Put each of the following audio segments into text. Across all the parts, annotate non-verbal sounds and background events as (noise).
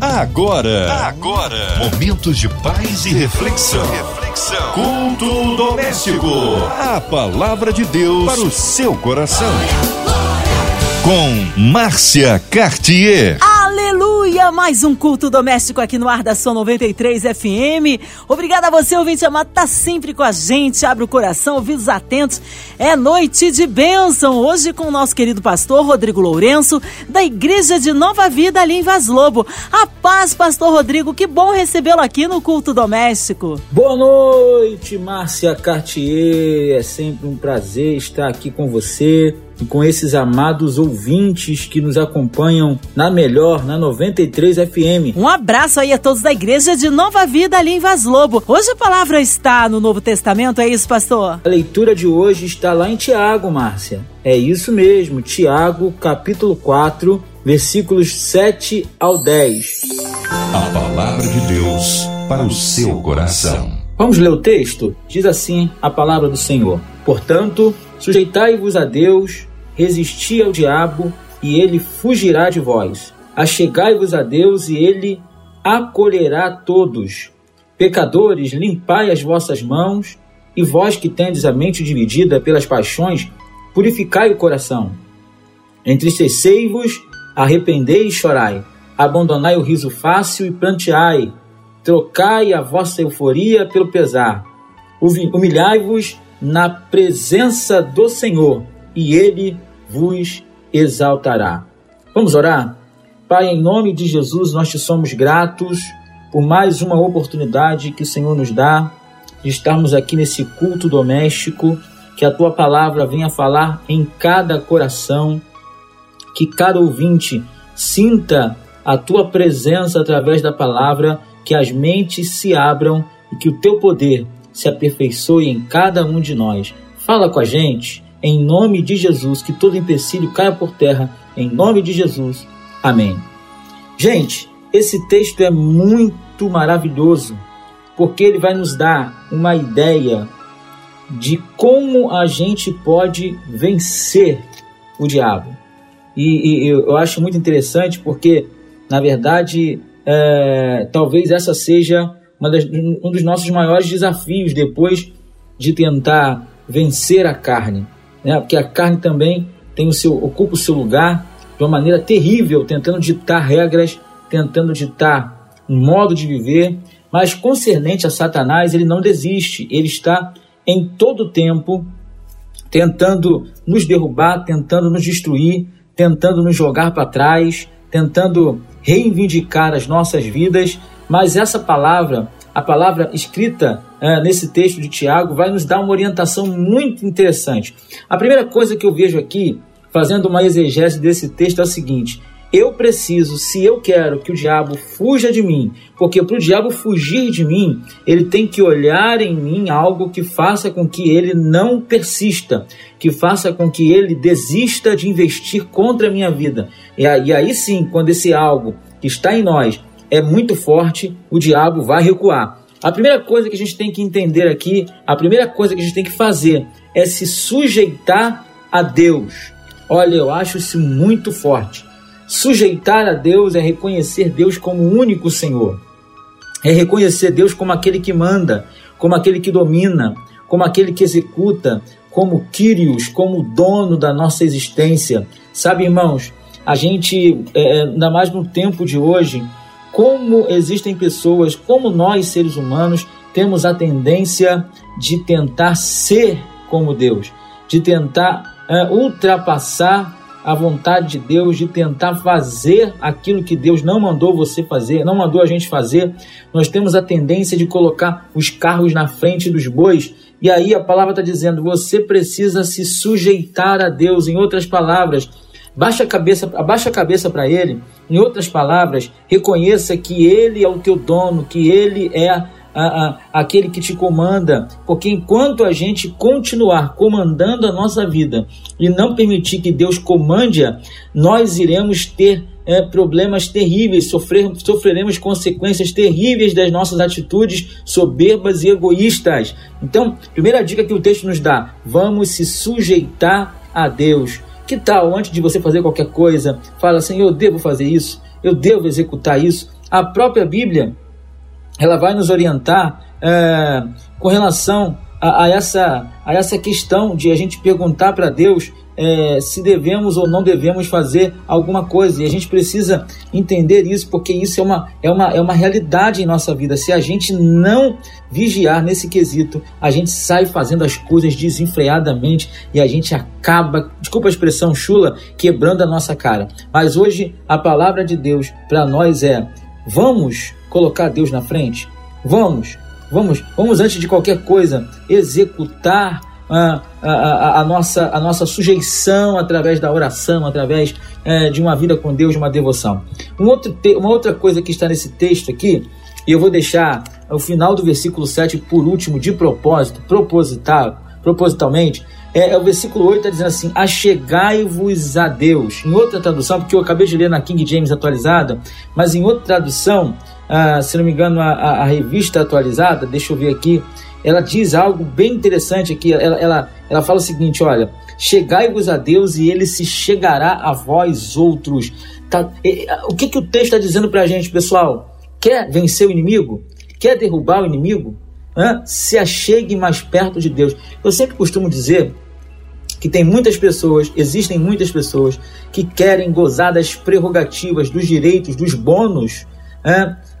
Agora, agora, momentos de paz e reflexão. Reflexão. Culto doméstico. A palavra de Deus para o seu coração. Com Márcia Cartier. Mais um culto doméstico aqui no ar da Som 93 FM. Obrigada a você, ouvinte amado, tá sempre com a gente. Abre o coração, ouvidos atentos. É noite de bênção. Hoje com o nosso querido pastor Rodrigo Lourenço, da Igreja de Nova Vida ali em Vaz Lobo. A paz, pastor Rodrigo. Que bom recebê-lo aqui no culto doméstico. Boa noite, Márcia Cartier. É sempre um prazer estar aqui com você e com esses amados ouvintes que nos acompanham na melhor, na 93 FM. Um abraço aí a todos da Igreja de Nova Vida ali em Vaz Lobo. Hoje a palavra está no Novo Testamento, é isso, pastor? A leitura de hoje está lá em Tiago, Márcia. É isso mesmo, Tiago, capítulo 4, versículos 7 ao 10. A palavra de Deus para o seu coração. Vamos ler o texto? Diz assim a palavra do Senhor. Portanto, sujeitai-vos a Deus, resisti ao diabo e ele fugirá de vós. Achegai-vos a Deus e ele acolherá todos. Pecadores, limpai as vossas mãos, e vós que tendes a mente dividida pelas paixões, purificai o coração. Entristecei-vos, arrependei e chorai. Abandonai o riso fácil e planteai. Trocai a vossa euforia pelo pesar. Humilhai-vos na presença do Senhor, e ele vos exaltará. Vamos orar? Pai, em nome de Jesus, nós te somos gratos por mais uma oportunidade que o Senhor nos dá de estarmos aqui nesse culto doméstico, que a tua palavra venha falar em cada coração, que cada ouvinte sinta a tua presença através da palavra, que as mentes se abram e que o teu poder se aperfeiçoe em cada um de nós. Fala com a gente em nome de Jesus, que todo empecilho caia por terra, em nome de Jesus. Amém. Gente, esse texto é muito maravilhoso, porque ele vai nos dar uma ideia de como a gente pode vencer o diabo. E, e eu acho muito interessante porque, na verdade, é, talvez essa seja das, um dos nossos maiores desafios depois de tentar vencer a carne né? porque a carne também tem o seu, ocupa o seu lugar de uma maneira terrível, tentando ditar regras, tentando ditar um modo de viver, mas concernente a Satanás, ele não desiste, ele está em todo o tempo tentando nos derrubar, tentando nos destruir, tentando nos jogar para trás, tentando reivindicar as nossas vidas, mas essa palavra a palavra escrita nesse texto de Tiago vai nos dar uma orientação muito interessante. A primeira coisa que eu vejo aqui, fazendo uma exegese desse texto, é o seguinte: eu preciso, se eu quero que o diabo fuja de mim, porque para o diabo fugir de mim, ele tem que olhar em mim algo que faça com que ele não persista, que faça com que ele desista de investir contra a minha vida. E aí sim, quando esse algo que está em nós é muito forte, o diabo vai recuar. A primeira coisa que a gente tem que entender aqui, a primeira coisa que a gente tem que fazer é se sujeitar a Deus. Olha, eu acho isso muito forte. Sujeitar a Deus é reconhecer Deus como o único Senhor. É reconhecer Deus como aquele que manda, como aquele que domina, como aquele que executa, como Kyrios, como dono da nossa existência. Sabe, irmãos, a gente, é, ainda mais no tempo de hoje, como existem pessoas, como nós seres humanos, temos a tendência de tentar ser como Deus, de tentar é, ultrapassar a vontade de Deus, de tentar fazer aquilo que Deus não mandou você fazer, não mandou a gente fazer. Nós temos a tendência de colocar os carros na frente dos bois. E aí a palavra está dizendo: você precisa se sujeitar a Deus. Em outras palavras, Baixa a cabeça, abaixa a cabeça para ele. Em outras palavras, reconheça que ele é o teu dono, que ele é a, a, aquele que te comanda, porque enquanto a gente continuar comandando a nossa vida e não permitir que Deus comande-a, nós iremos ter é, problemas terríveis, sofrer, sofreremos consequências terríveis das nossas atitudes soberbas e egoístas. Então, primeira dica que o texto nos dá: vamos se sujeitar a Deus Que tal, antes de você fazer qualquer coisa, fala assim: eu devo fazer isso, eu devo executar isso. A própria Bíblia ela vai nos orientar é, com relação a, a, essa, a essa questão de a gente perguntar para Deus é, se devemos ou não devemos fazer alguma coisa. E a gente precisa entender isso, porque isso é uma, é, uma, é uma realidade em nossa vida. Se a gente não vigiar nesse quesito, a gente sai fazendo as coisas desenfreadamente e a gente acaba, desculpa a expressão chula, quebrando a nossa cara. Mas hoje a palavra de Deus para nós é: vamos colocar Deus na frente? Vamos, vamos, vamos antes de qualquer coisa executar a, a, a, nossa, a nossa sujeição através da oração, através é, de uma vida com Deus, de uma devoção. Um outro uma outra coisa que está nesse texto aqui, e eu vou deixar o final do versículo 7 por último, de propósito, proposital, propositalmente, é, é o versículo 8 está dizendo assim: Achegai-vos a Deus. Em outra tradução, porque eu acabei de ler na King James atualizada, mas em outra tradução, ah, se não me engano, a, a, a revista atualizada, deixa eu ver aqui, ela diz algo bem interessante aqui. Ela, ela, ela fala o seguinte: olha, chegai-vos a Deus e ele se chegará a vós outros. Tá, o que, que o texto está dizendo para a gente, pessoal? Quer vencer o inimigo? Quer derrubar o inimigo? Hã? Se achegue mais perto de Deus. Eu sempre costumo dizer que tem muitas pessoas, existem muitas pessoas que querem gozar das prerrogativas, dos direitos, dos bônus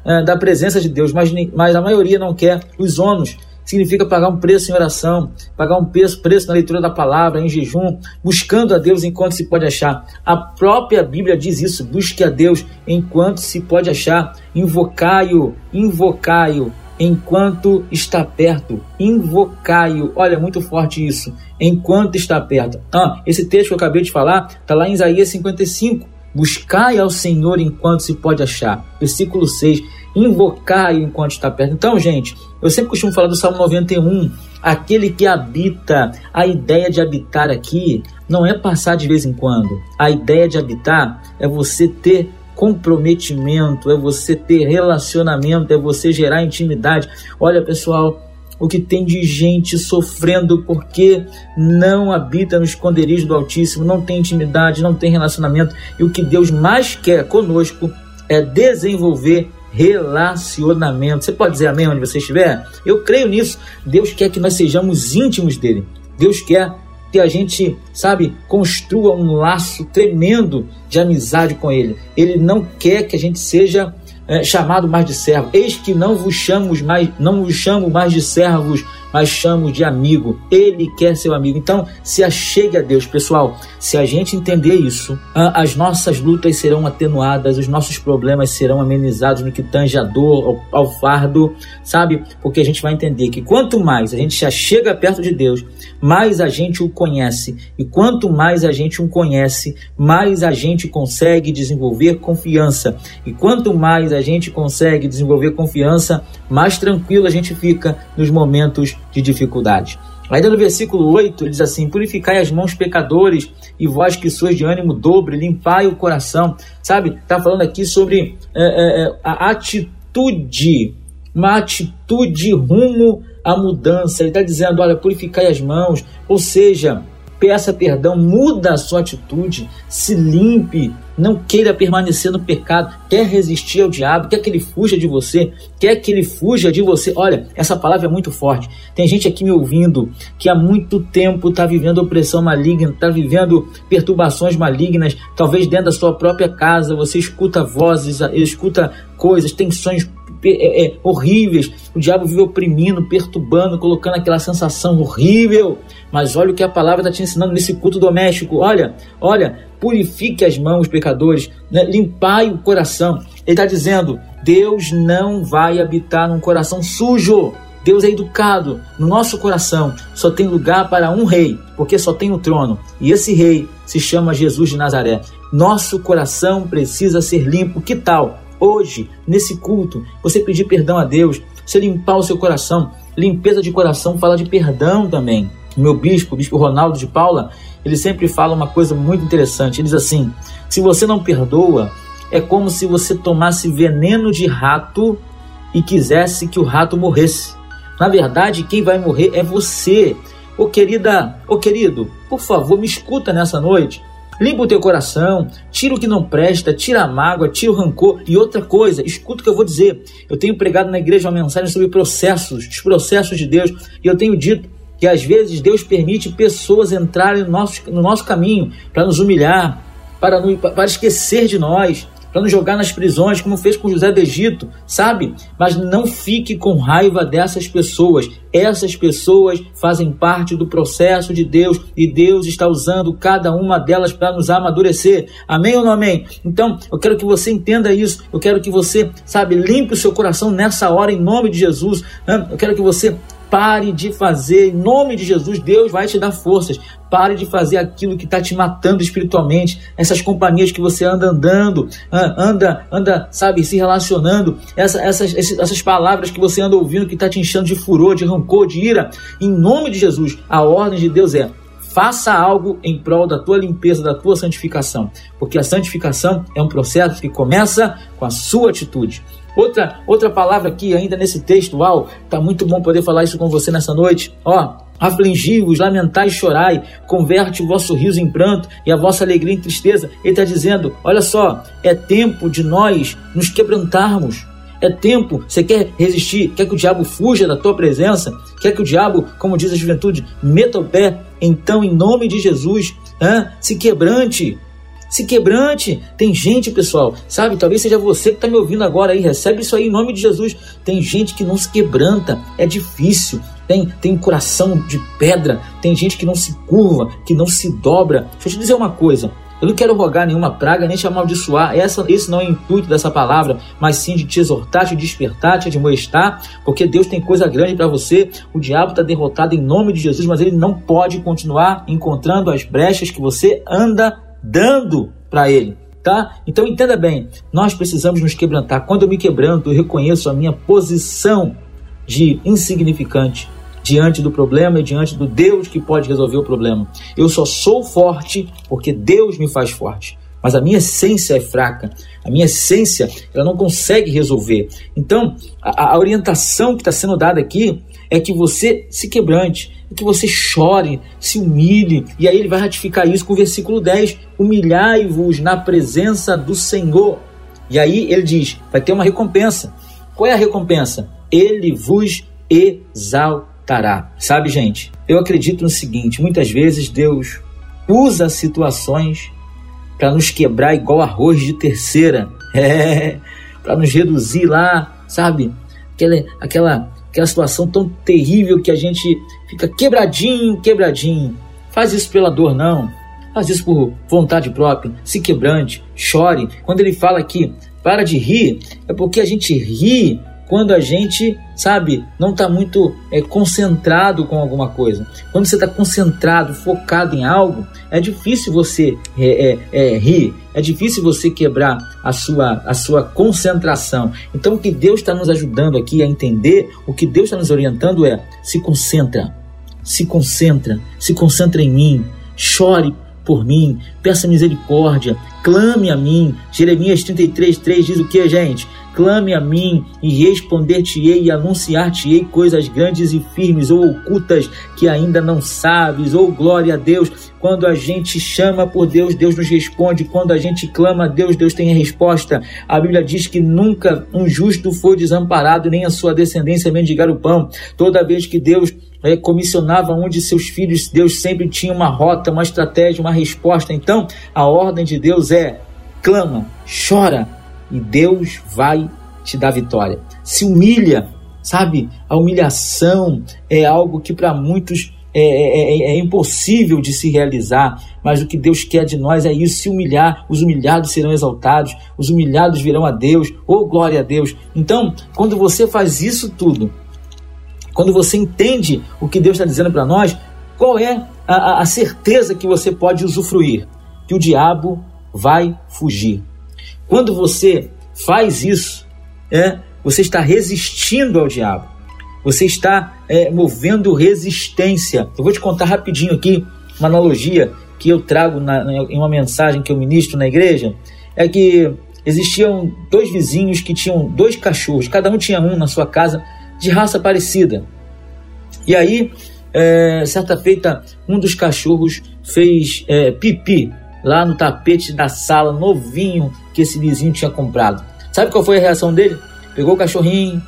da presença de Deus, mas, mas a maioria não quer os ônus significa pagar um preço em oração, pagar um preço, preço na leitura da palavra, em jejum, buscando a Deus enquanto se pode achar. A própria Bíblia diz isso: busque a Deus enquanto se pode achar. Invocai-o, invocai-o enquanto está perto. Invocai-o. Olha, muito forte isso. Enquanto está perto. Ah, esse texto que eu acabei de falar está lá em Isaías 55. Buscai ao Senhor enquanto se pode achar. Versículo 6 invocar enquanto está perto. Então, gente, eu sempre costumo falar do Salmo 91, aquele que habita. A ideia de habitar aqui não é passar de vez em quando. A ideia de habitar é você ter comprometimento, é você ter relacionamento, é você gerar intimidade. Olha, pessoal, o que tem de gente sofrendo porque não habita no esconderijo do Altíssimo, não tem intimidade, não tem relacionamento. E o que Deus mais quer conosco é desenvolver relacionamento. Você pode dizer amém onde você estiver? Eu creio nisso. Deus quer que nós sejamos íntimos dele. Deus quer que a gente, sabe, construa um laço tremendo de amizade com ele. Ele não quer que a gente seja é, chamado mais de servo. Eis que não vos chamo mais, não vos chamo mais de servos, mas chamo de amigo. Ele quer seu amigo. Então, se achegue a Deus, pessoal. Se a gente entender isso, as nossas lutas serão atenuadas, os nossos problemas serão amenizados no que tange a dor, ao, ao fardo, sabe? Porque a gente vai entender que quanto mais a gente se achega perto de Deus, mais a gente o conhece. E quanto mais a gente o conhece, mais a gente consegue desenvolver confiança. E quanto mais a gente consegue desenvolver confiança, mais tranquilo a gente fica nos momentos de dificuldade. Ainda no versículo 8, ele diz assim: Purificai as mãos, pecadores, e vós que sois de ânimo dobre, limpai o coração. Sabe? Está falando aqui sobre é, é, é, a atitude, uma atitude rumo à mudança. Ele está dizendo: olha, purificai as mãos, ou seja, peça perdão, muda a sua atitude, se limpe, não queira permanecer no pecado, quer resistir ao diabo, quer que ele fuja de você, quer que ele fuja de você. Olha, essa palavra é muito forte. Tem gente aqui me ouvindo que há muito tempo está vivendo opressão maligna, está vivendo perturbações malignas, talvez dentro da sua própria casa, você escuta vozes, escuta coisas, tem sonhos é, é, horríveis. O diabo vive oprimindo, perturbando, colocando aquela sensação horrível. Mas olha o que a palavra está te ensinando nesse culto doméstico. Olha, olha, purifique as mãos, pecadores, né? limpai o coração. Ele está dizendo: Deus não vai habitar num coração sujo. Deus é educado. No nosso coração só tem lugar para um rei, porque só tem o trono. E esse rei se chama Jesus de Nazaré. Nosso coração precisa ser limpo. Que tal? hoje, nesse culto, você pedir perdão a Deus, você limpar o seu coração. Limpeza de coração fala de perdão também. O meu bispo, o bispo Ronaldo de Paula, ele sempre fala uma coisa muito interessante. Ele diz assim: se você não perdoa, é como se você tomasse veneno de rato e quisesse que o rato morresse. Na verdade, quem vai morrer é você. Ô querida, ô querido, por favor, me escuta nessa noite. Limpa o teu coração, tira o que não presta, tira a mágoa, tira o rancor. E outra coisa, escuta o que eu vou dizer. Eu tenho pregado na igreja uma mensagem sobre processos, os processos de Deus, e eu tenho dito que às vezes Deus permite pessoas entrarem no nosso, no nosso caminho para nos humilhar, para, para esquecer de nós, para nos jogar nas prisões, como fez com José do Egito, sabe? Mas não fique com raiva dessas pessoas. Essas pessoas fazem parte do processo de Deus e Deus está usando cada uma delas para nos amadurecer. Amém ou não amém? Então, eu quero que você entenda isso. Eu quero que você, sabe, limpe o seu coração nessa hora em nome de Jesus. Eu quero que você Pare de fazer, em nome de Jesus, Deus vai te dar forças. Pare de fazer aquilo que está te matando espiritualmente. Essas companhias que você anda andando, anda, anda, sabe, se relacionando. Essa, essas, essas palavras que você anda ouvindo que está te enchendo de furor, de rancor, de ira. Em nome de Jesus, a ordem de Deus é faça algo em prol da tua limpeza, da tua santificação, porque a santificação é um processo que começa com a sua atitude. Outra, outra palavra aqui, ainda nesse texto, uau, tá muito bom poder falar isso com você nessa noite. Ó, afligi-vos, lamentai e chorai, converte o vosso riso em pranto e a vossa alegria em tristeza. Ele está dizendo: olha só, é tempo de nós nos quebrantarmos. É tempo, você quer resistir, quer que o diabo fuja da tua presença, quer que o diabo, como diz a juventude, meta o pé. Então, em nome de Jesus, hein, se quebrante, se quebrante. Tem gente, pessoal, sabe? Talvez seja você que está me ouvindo agora aí. Recebe isso aí em nome de Jesus. Tem gente que não se quebranta. É difícil. Tem, tem coração de pedra. Tem gente que não se curva, que não se dobra. Deixa eu te dizer uma coisa. Eu não quero rogar nenhuma praga, nem te amaldiçoar. Essa, esse não é o intuito dessa palavra, mas sim de te exortar, te despertar, te admoestar, porque Deus tem coisa grande para você. O diabo está derrotado em nome de Jesus, mas ele não pode continuar encontrando as brechas que você anda dando para ele, tá? Então entenda bem, nós precisamos nos quebrantar. Quando eu me quebranto, eu reconheço a minha posição de insignificante diante do problema e diante do Deus que pode resolver o problema. Eu só sou forte porque Deus me faz forte. Mas a minha essência é fraca, a minha essência ela não consegue resolver. Então, a, a orientação que está sendo dada aqui é que você se quebrante, que você chore, se humilhe. E aí ele vai ratificar isso com o versículo 10: Humilhai-vos na presença do Senhor. E aí ele diz: vai ter uma recompensa. Qual é a recompensa? Ele vos exaltará. Sabe, gente, eu acredito no seguinte: muitas vezes Deus usa situações para nos quebrar igual arroz de terceira. (laughs) É, para nos reduzir lá, sabe? Aquela, aquela aquela situação tão terrível que a gente fica quebradinho, quebradinho. Faz isso pela dor, não. Faz isso por vontade própria. Se quebrante, chore. Quando ele fala aqui, para de rir, é porque a gente ri quando a gente, sabe, não está muito é, concentrado com alguma coisa. Quando você está concentrado, focado em algo, é difícil você é, é, é, rir, é difícil você quebrar a sua, a sua concentração. Então, o que Deus está nos ajudando aqui a entender, o que Deus está nos orientando é: se concentra, se concentra, se concentra em mim, chore por mim, peça misericórdia, clame a mim. Jeremias 33, 3 diz o que, gente? Clame a mim e responder-te-ei e anunciar-te-ei coisas grandes e firmes ou ocultas que ainda não sabes. Ou oh, glória a Deus. Quando a gente chama por Deus, Deus nos responde. Quando a gente clama a Deus, Deus tem a resposta. A Bíblia diz que nunca um justo foi desamparado, nem a sua descendência mendigar o pão. Toda vez que Deus é, comissionava um de seus filhos, Deus sempre tinha uma rota, uma estratégia, uma resposta. Então, a ordem de Deus é: clama, chora, e Deus vai te dar vitória. Se humilha, sabe? A humilhação é algo que para muitos é, é, é, é, impossível de se realizar, mas o que Deus quer de nós é isso: se humilhar, os humilhados serão exaltados, os humilhados virão a Deus, ou oh, glória a Deus. Então, quando você faz isso tudo, quando você entende o que Deus está dizendo para nós, qual é a, a certeza que você pode usufruir? Que o diabo vai fugir. Quando você faz isso, é, você está resistindo ao diabo. Você está é, movendo resistência. Eu vou te contar rapidinho aqui uma analogia que eu trago na, em uma mensagem que eu ministro na igreja. É que existiam dois vizinhos que tinham dois cachorros, cada um tinha um na sua casa de raça parecida. E aí, é, certa feita, um dos cachorros fez é, pipi lá no tapete da sala, novinho, que esse vizinho tinha comprado. Sabe qual foi a reação dele? Pegou o cachorrinho,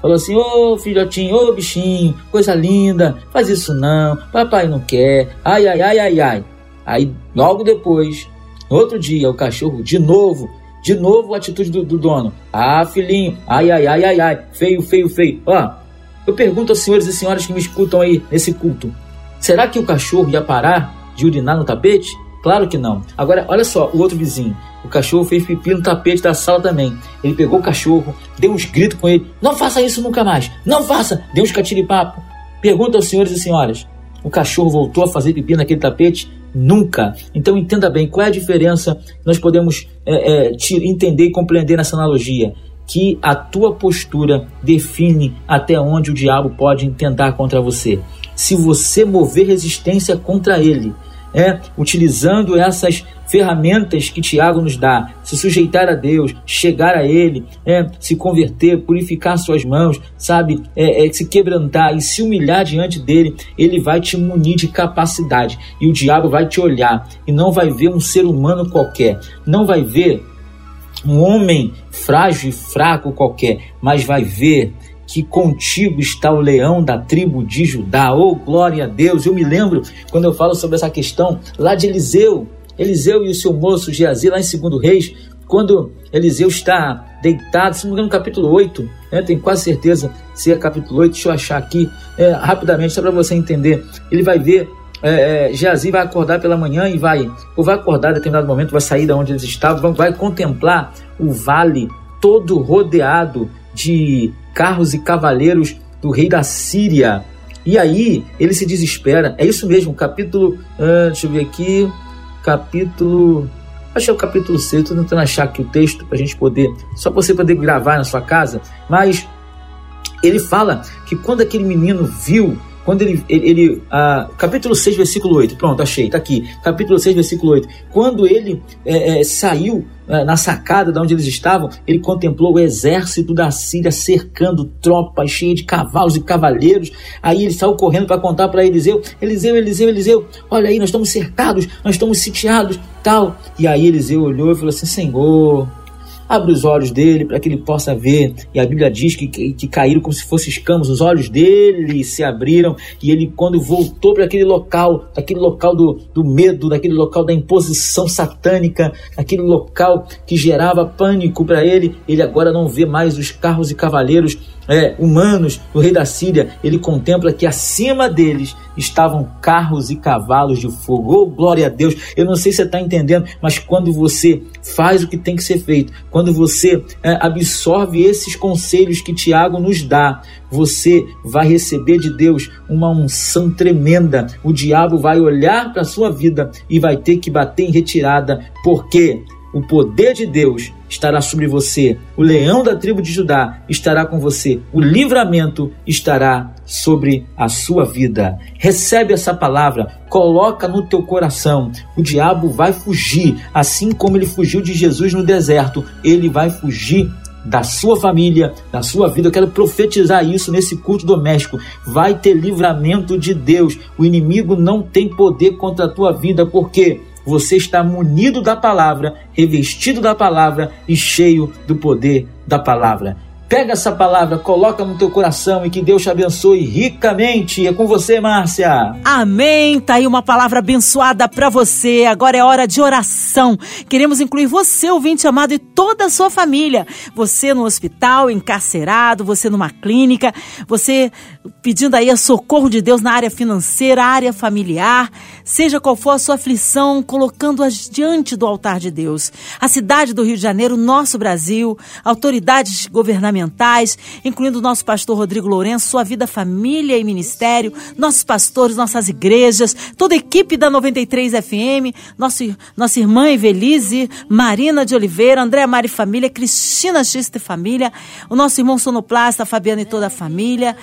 falou assim: Ô oh, filhotinho, ô oh, bichinho, coisa linda, faz isso não, papai não quer, ai, ai, ai, ai, ai. Aí, logo depois, no outro dia, o cachorro de novo, de novo a atitude do, do dono: Ah, filhinho, ai, ai, ai, ai, ai, feio, feio, feio. Ó, eu pergunto aos senhores e senhoras que me escutam aí nesse culto: será que o cachorro ia parar de urinar no tapete? Claro que não. Agora, olha só, o outro vizinho. O cachorro fez pipi no tapete da sala também. Ele pegou o cachorro, deu uns gritos com ele. Não faça isso nunca mais. Não faça. Deu uns catiripapo. Pergunta aos senhores e senhoras. O cachorro voltou a fazer pipi naquele tapete? Nunca. Então entenda bem qual é a diferença nós podemos é, é, entender e compreender nessa analogia. Que a tua postura define até onde o diabo pode tentar contra você. Se você mover resistência contra ele, é, utilizando essas ferramentas que Tiago nos dá, se sujeitar a Deus, chegar a Ele, é, se converter, purificar suas mãos, sabe, é, é, se quebrantar e se humilhar diante dele, Ele vai te munir de capacidade. E o diabo vai te olhar e não vai ver um ser humano qualquer, não vai ver um homem frágil e fraco qualquer, mas vai ver que contigo está o leão da tribo de Judá. Oh, glória a Deus! Eu me lembro quando eu falo sobre essa questão lá de Eliseu. Eliseu e o seu moço Geazi, lá em 2 Reis, quando Eliseu está deitado, se não me engano, no capítulo 8, né, tenho quase certeza se é capítulo 8, deixa eu achar aqui é, rapidamente, só para você entender. Ele vai ver, é, é, Geazi vai acordar pela manhã e vai, ou vai acordar em determinado momento, vai sair da onde eles estavam, vai contemplar o vale todo rodeado de carros e cavaleiros do rei da Síria. E aí ele se desespera. É isso mesmo, capítulo. Uh, deixa eu ver aqui. Capítulo. Que é o capítulo 6. Estou tentando achar aqui o texto para a gente poder. Só para você poder gravar na sua casa. Mas ele fala que quando aquele menino viu quando ele, ele, ele ah, capítulo 6, versículo 8, pronto, achei, tá aqui, capítulo 6, versículo 8, quando ele é, é, saiu é, na sacada de onde eles estavam, ele contemplou o exército da Síria cercando tropas cheias de cavalos e cavaleiros, aí ele saiu correndo para contar para Eliseu, Eliseu, Eliseu, Eliseu, olha aí, nós estamos cercados, nós estamos sitiados, tal, e aí Eliseu olhou e falou assim, Senhor, Abre os olhos dele para que ele possa ver. E a Bíblia diz que, que, que caíram como se fossem escamas. Os olhos dele se abriram. E ele, quando voltou para aquele local, aquele local do, do medo, daquele local da imposição satânica, aquele local que gerava pânico para ele, ele agora não vê mais os carros e cavaleiros é, humanos do rei da Síria, ele contempla que acima deles estavam carros e cavalos de fogo. Oh, glória a Deus! Eu não sei se você está entendendo, mas quando você faz o que tem que ser feito, quando você é, absorve esses conselhos que Tiago nos dá, você vai receber de Deus uma unção tremenda. O diabo vai olhar para a sua vida e vai ter que bater em retirada, porque o poder de Deus estará sobre você, o leão da tribo de Judá estará com você, o livramento estará sobre a sua vida. Recebe essa palavra, coloca no teu coração. O diabo vai fugir, assim como ele fugiu de Jesus no deserto, ele vai fugir da sua família, da sua vida. Eu quero profetizar isso nesse culto doméstico. Vai ter livramento de Deus. O inimigo não tem poder contra a tua vida, porque você está munido da palavra, revestido da palavra e cheio do poder da palavra. Pega essa palavra, coloca no teu coração e que Deus te abençoe ricamente. É com você, Márcia. Amém. Tá aí uma palavra abençoada para você. Agora é hora de oração. Queremos incluir você, ouvinte amado, e toda a sua família. Você no hospital, encarcerado, você numa clínica, você pedindo aí a socorro de Deus na área financeira, área familiar, seja qual for a sua aflição, colocando-as diante do altar de Deus. A cidade do Rio de Janeiro, nosso Brasil, autoridades governamentais, incluindo o nosso pastor Rodrigo Lourenço, sua vida, família e ministério, nossos pastores, nossas igrejas, toda a equipe da 93 FM, nosso, nossa irmã Evelise, Marina de Oliveira, André Mari Família, Cristina Xista Família, o nosso irmão sonoplasta, Fabiana e toda a família.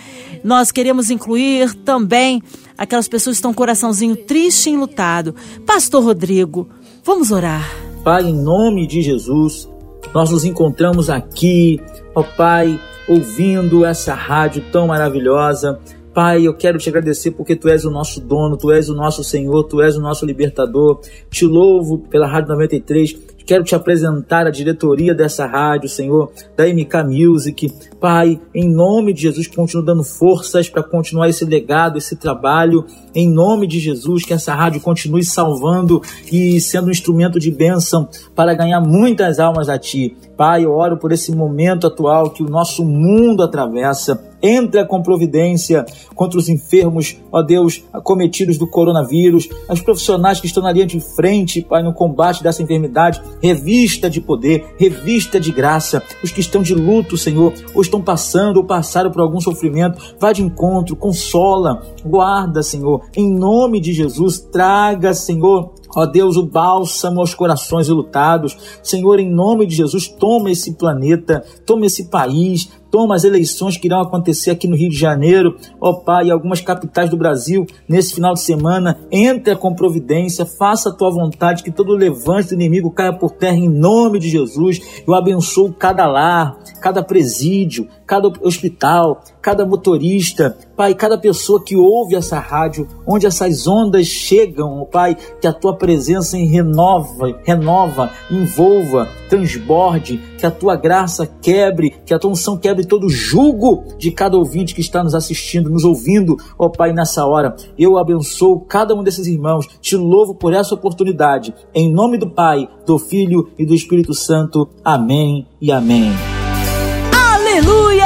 Nós queremos incluir também aquelas pessoas que estão com o coraçãozinho triste e enlutado. Pastor Rodrigo, vamos orar. Pai, em nome de Jesus, nós nos encontramos aqui, ó Pai, ouvindo essa rádio tão maravilhosa Pai, eu quero te agradecer porque tu és o nosso dono, tu és o nosso Senhor, tu és o nosso libertador. Te louvo pela Rádio 93 Quero te apresentar a diretoria dessa rádio, Senhor, da MK Music. Pai, em nome de Jesus, continue dando forças para continuar esse legado, esse trabalho. Em nome de Jesus, que essa rádio continue salvando e sendo um instrumento de bênção para ganhar muitas almas a Ti. Pai, eu oro por esse momento atual que o nosso mundo atravessa. Entra com providência contra os enfermos, ó Deus, acometidos do coronavírus, os profissionais que estão na linha de frente, Pai, no combate dessa enfermidade, revista de poder, revista de graça, os que estão de luto, Senhor, ou estão passando ou passaram por algum sofrimento, vá de encontro, consola, guarda, Senhor, em nome de Jesus, traga, Senhor, Ó Deus, o bálsamo aos corações lutados. Senhor, em nome de Jesus, toma esse planeta, toma esse país, toma as eleições que irão acontecer aqui no Rio de Janeiro, ó Pai, algumas capitais do Brasil nesse final de semana. Entra com providência, faça a tua vontade, que todo levante do inimigo caia por terra em nome de Jesus. Eu abençoo cada lar, cada presídio, cada hospital, cada motorista, Pai, cada pessoa que ouve essa rádio, onde essas ondas chegam, Pai, que a tua presença renova, renova, envolva, transborde, que a tua graça quebre, que a tua unção quebre todo jugo de cada ouvinte que está nos assistindo, nos ouvindo, ó Pai, nessa hora. Eu abençoo cada um desses irmãos, te louvo por essa oportunidade. Em nome do Pai, do Filho e do Espírito Santo. Amém e amém.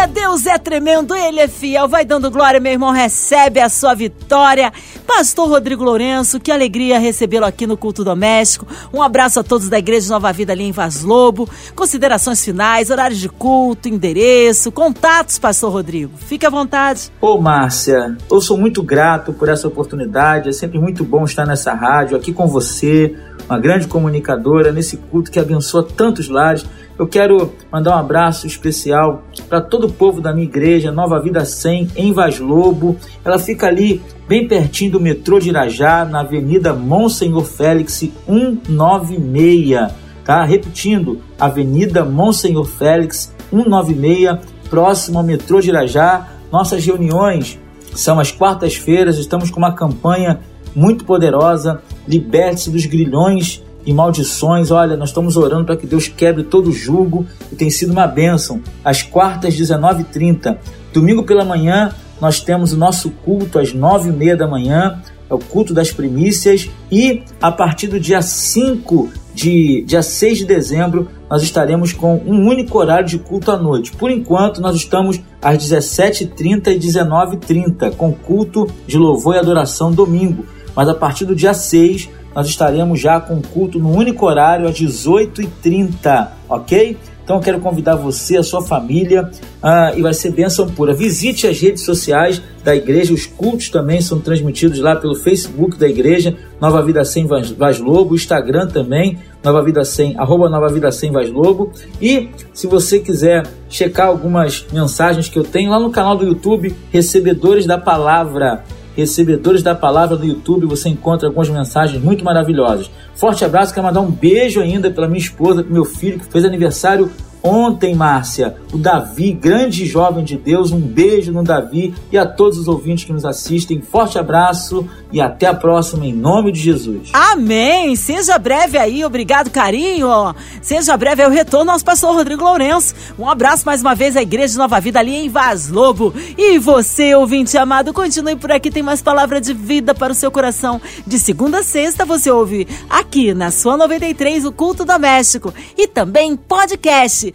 Deus é tremendo, Ele é fiel. Vai dando glória, meu irmão. Recebe a sua vitória. Pastor Rodrigo Lourenço, que alegria recebê-lo aqui no Culto Doméstico. Um abraço a todos da Igreja Nova Vida ali em Vaz Lobo. Considerações finais, horários de culto, endereço, contatos, Pastor Rodrigo. Fique à vontade. Ô, Márcia, eu sou muito grato por essa oportunidade. É sempre muito bom estar nessa rádio, aqui com você, uma grande comunicadora, nesse culto que abençoa tantos lares. Eu quero mandar um abraço especial para todo o povo da minha igreja, Nova Vida 100, em Vaz Lobo. Ela fica ali bem pertinho do metrô de Irajá, na Avenida Monsenhor Félix 196. Tá? Repetindo, Avenida Monsenhor Félix 196, próximo ao metrô de Irajá. Nossas reuniões são às quartas-feiras, estamos com uma campanha muito poderosa, liberte-se dos grilhões e maldições. Olha, nós estamos orando para que Deus quebre todo o jugo e tem sido uma bênção. Às quartas, 19h30. Domingo pela manhã, nós temos o nosso culto às 9h30 da manhã, é o culto das primícias. E a partir do dia 5 de dia 6 de dezembro, nós estaremos com um único horário de culto à noite. Por enquanto, nós estamos às 17h30 e 19h30, com culto de louvor e adoração domingo. Mas a partir do dia 6, nós estaremos já com culto no único horário às 18h30, ok? Então eu quero convidar você, a sua família, uh, e vai ser bênção pura. Visite as redes sociais da igreja, os cultos também são transmitidos lá pelo Facebook da igreja, Nova Vida 100 Vaz Lobo, Instagram também, Nova Vida 100, arroba Nova Vida 100 Vaz Lobo. E se você quiser checar algumas mensagens que eu tenho lá no canal do YouTube, Recebedores da Palavra, recebedores da palavra do YouTube, você encontra algumas mensagens muito maravilhosas. Forte abraço, quero mandar um beijo ainda pela minha esposa, pro meu filho que fez aniversário Ontem, Márcia, o Davi, grande jovem de Deus, um beijo no Davi e a todos os ouvintes que nos assistem. Forte abraço e até a próxima, em nome de Jesus. Amém! Seja breve aí, obrigado, carinho. Seja breve aí o retorno nosso pastor Rodrigo Lourenço. Um abraço mais uma vez à Igreja de Nova Vida ali em Vaz Lobo. E você, ouvinte amado, continue por aqui, tem mais palavra de vida para o seu coração. De segunda a sexta você ouve aqui na sua 93 o Culto Doméstico e também podcast